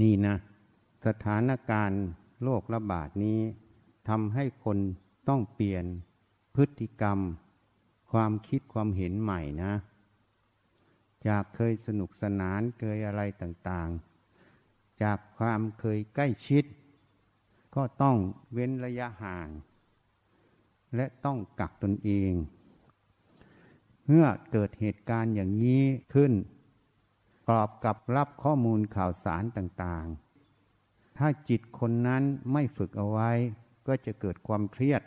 นี่นะ สถานการณ์โรคระบาดนี้ทำให้คนต้องเปลี่ยนพฤติกรรม ความคิดความเห็นใหม่นะ จากเคยสนุกสนานเคยอะไรต่างๆ จากความเคยใกล้ชิด ก็ต้องเว้นระยะห่าง และต้องกักตนเอง เมื่อเกิดเหตุการณ์อย่างนี้ขึ้น กรอบกับรับข้อมูลข่าวสารต่างๆ ถ้าจิตคนนั้นไม่ฝึกเอาไว้ ก็จะเกิดความเครียด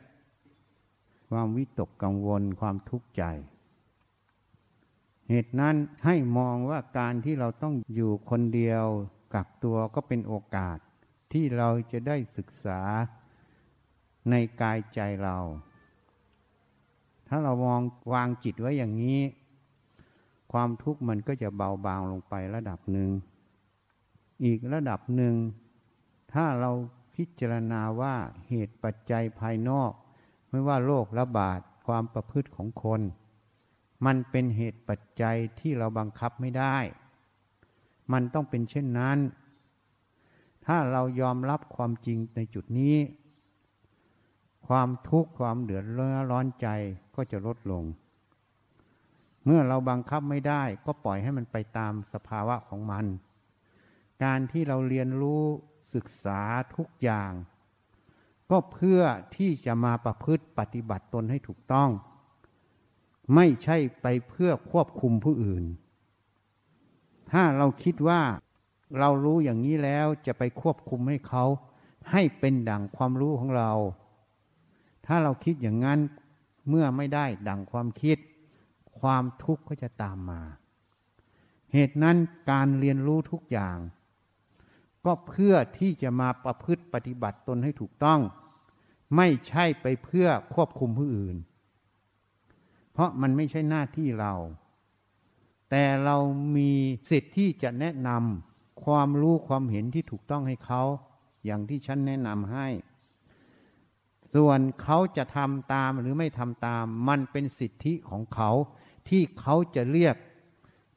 ความวิตกกังวล ความทุกข์ใจ เหตุนั้นให้มองว่าการที่เราต้องอยู่คนเดียวกักตัวก็เป็นโอกาสที่เราจะได้ศึกษาในกายใจเรา ถ้าเรามองวางจิตไว้อย่างนี้ ความทุกข์มันก็จะเบาบางลงไประดับหนึ่ง อีกระดับหนึ่ง ถ้าเราพิจารณาว่าเหตุปัจจัยภายนอก ไม่ว่าโรคระบาดความประพฤติของคน มันเป็นเหตุปัจจัยที่เราบังคับไม่ได้ มันต้องเป็นเช่นนั้น ถ้าเรายอมรับความจริงในจุดนี้ ความทุกข์ความเดือดร้อนใจก็จะลดลง เมื่อเราบังคับไม่ได้ก็ปล่อยให้มันไปตามสภาวะของมัน การที่เราเรียนรู้ศึกษาทุกอย่าง ก็เพื่อที่จะมาประพฤติปฏิบัติตนให้ถูกต้อง ไม่ใช่ไปเพื่อควบคุมผู้อื่น ถ้าเราคิดว่าเรารู้อย่างนี้แล้วจะไปควบคุมให้เขา ให้เป็นดั่งความรู้ของเรา ถ้าเราคิดอย่างนั้นเมื่อไม่ได้ดั่งความคิด ความทุกข์ก็จะตามมา เหตุนั้นการเรียนรู้ทุกอย่าง ก็เพื่อที่จะมาประพฤติปฏิบัติตนให้ถูกต้อง ไม่ใช่ไปเพื่อควบคุมผู้อื่น เพราะมันไม่ใช่หน้าที่เรา แต่เรามีสิทธิ์ที่จะแนะนำความรู้ความเห็นที่ถูกต้องให้เขา อย่างที่ฉันแนะนำให้ส่วนเขาจะทำตามหรือไม่ทำตาม มันเป็นสิทธิของเขา ที่เขาจะเรียก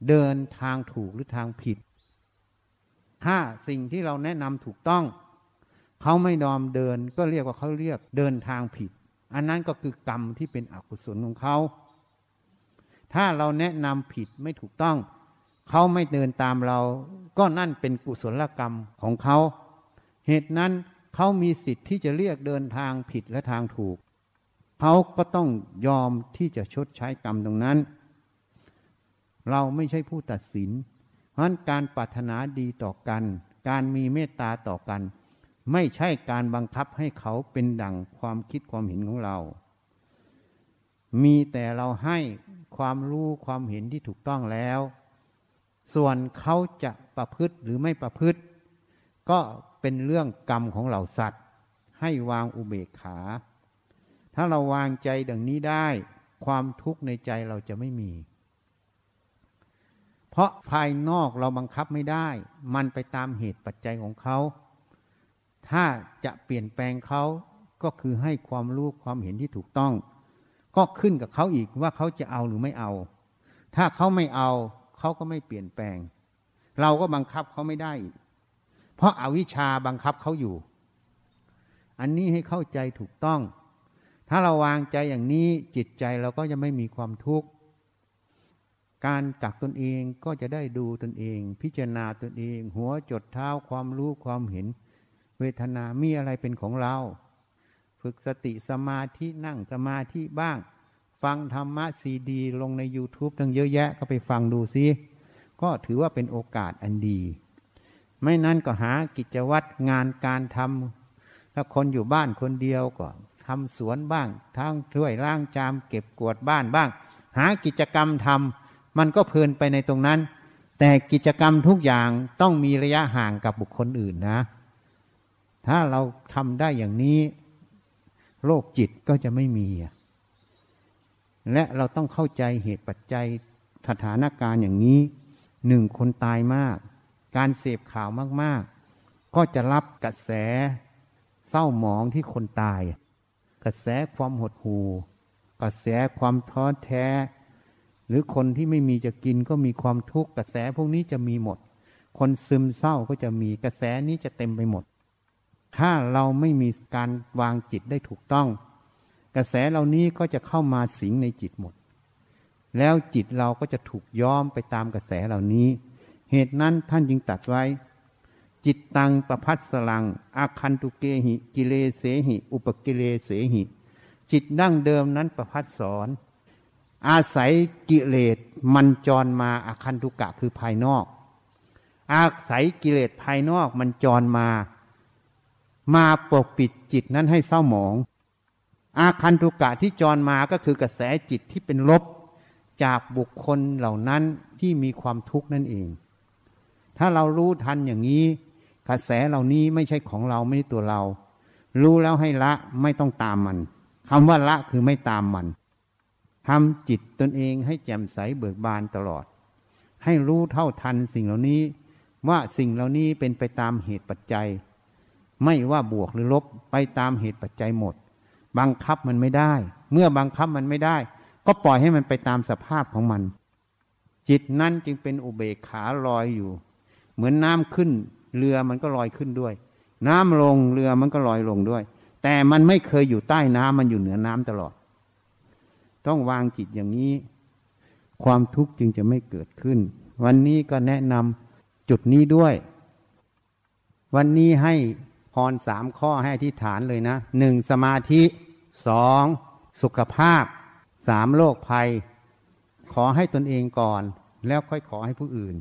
เดินทางถูกหรือทางผิด ถ้าสิ่งที่เราแนะนำถูกต้อง เขาไม่ยอมเดินก็เรียกว่าเขาเรียกเดินทางผิด อันนั้นก็คือกรรมที่เป็นอกุศลของเขา ถ้าเราแนะนำผิดไม่ถูกต้อง เขาไม่เดินตามเรา ก็นั่นเป็นกุศลกรรมของเขา เหตุนั้นเขามีสิทธิ์ที่จะเรียกเดินทางผิดและทางถูก เขาก็ต้องยอมที่จะชดใช้กรรมตรงนั้น เราไม่ใช่ผู้ตัดสิน เพราะการปรารถนาดีต่อกัน การมีเมตตาต่อกัน ไม่ใช่การบังคับให้เขาเป็นดั่งความคิดความเห็นของเรา มีแต่เราให้ความรู้ความเห็นที่ถูกต้องแล้ว ส่วนเขาจะประพฤติหรือไม่ประพฤติ ก็เป็นเรื่องกรรมของเราสัตว์ ให้วางอุเบกขา ถ้าเราวางใจดังนี้ได้ ความทุกข์ในใจเราจะไม่มี ราะภายนอกเราบังคับไม่ได้ มันไปตามเหตุปัจจัยของเขา ถ้าจะเปลี่ยนแปลงเขาก็คือให้ความรู้ความเห็นที่ถูกต้อง ก็ขึ้นกับเขาอีกว่าเขาจะเอาหรือไม่เอา ถ้าเขาไม่เอาเขาก็ไม่เปลี่ยนแปลง เราก็บังคับเขาไม่ได้ เพราะอาวิชชาบังคับเขาอยู่ อันนี้ให้เข้าใจถูกต้อง ถ้าเราวางใจอย่างนี้จิตใจเราก็จะไม่มีความทุกข์ การกักตนเองก็จะได้ดูตนเอง พิจารณาตนเอง หัวจดเท้าความรู้ความเห็น เวทนามีอะไรเป็นของเรา ฝึกสติสมาธินั่งสมาธิบ้าง ฟังธรรมะซีดี ลงใน YouTube ทั้งเยอะแยะก็ไปฟังดูซิก็ถือว่าเป็นโอกาสอันดี ไม่นั้นก็หากิจวัตรงานการทำถ้าคนอยู่บ้านคนเดียวก็ทำสวนบ้างทั้งช่วยล้างจามเก็บกวาดบ้านบ้าง หากิจกรรมทำ มันก็เพลินไปในตรงนั้น แต่กิจกรรมทุกอย่างต้องมีระยะห่างกับบุคคลอื่นนะ ถ้าเราทำได้อย่างนี้ โรคจิตก็จะไม่มี และเราต้องเข้าใจเหตุปัจจัยสถานการณ์อย่างนี้หนึ่งคนตายมาก การเสพข่าวมากๆ ก็จะรับกระแสเศร้าหมองที่คนตาย กระแสความหดหู่ กระแสความท้อแท้ หรือคนที่ไม่มีจะกินก็มีความทุกข์กระแสพวกนี้จะมีหมด คนซึมเศร้าก็จะมีกระแสนี้จะเต็มไปหมด ถ้าเราไม่มีการวางจิตได้ถูกต้อง กระแสเหล่านี้ก็จะเข้ามาสิงในจิตหมด แล้วจิตเราก็จะถูกย้อมไปตามกระแสเหล่านี้ เหตุนั้นท่านจึงตัดไว้ จิตตังประพัสสลัง อาคันตุเกหิ กิเลเสหิ อุปกิเลเสหิ จิตดั้งเดิมนั้นประพัดสอน อาศัยกิเลสมันจรมาอาคันตุกะคือภายนอก อาศัยกิเลสภายนอกมันจรมา มาปกปิดจิตนั้นให้เศร้าหมอง อาคันตุกะที่จรมาก็คือกระแสจิตที่เป็นลบจากบุคคลเหล่านั้นที่มีความทุกข์นั่นเอง ถ้าเรารู้ทันอย่างนี้ กระแสเหล่านี้ไม่ใช่ของเราไม่ใช่ตัวเรา รู้แล้วให้ละไม่ต้องตามมันคำว่าละคือไม่ตามมัน ทำจิตตนเองให้แจ่มใสเบิกบานตลอด ให้รู้เท่าทันสิ่งเหล่านี้ ว่าสิ่งเหล่านี้เป็นไปตามเหตุปัจจัย ไม่ว่าบวกหรือลบไปตามเหตุปัจจัยหมด บังคับมันไม่ได้ เมื่อบังคับมันไม่ได้ ก็ปล่อยให้มันไปตามสภาพของมัน จิตนั้นจึงเป็นอุเบกขาลอยอยู่ เหมือนน้ำขึ้น เรือมันก็ลอยขึ้นด้วย น้ำลงเรือมันก็ลอยลงด้วย แต่มันไม่เคยอยู่ใต้น้ำมันอยู่เหนือน้ำตลอด ต้องวางจิตอย่างนี้ ความทุกข์จึงจะไม่เกิดขึ้น วันนี้ก็แนะนำจุดนี้ด้วย วันนี้ให้พรสามข้อให้อธิษฐานเลยนะหนึ่งสมาธิสองสุขภาพสามโรคภัย ขอให้ตนเองก่อน แล้วค่อยขอให้ผู้อื่น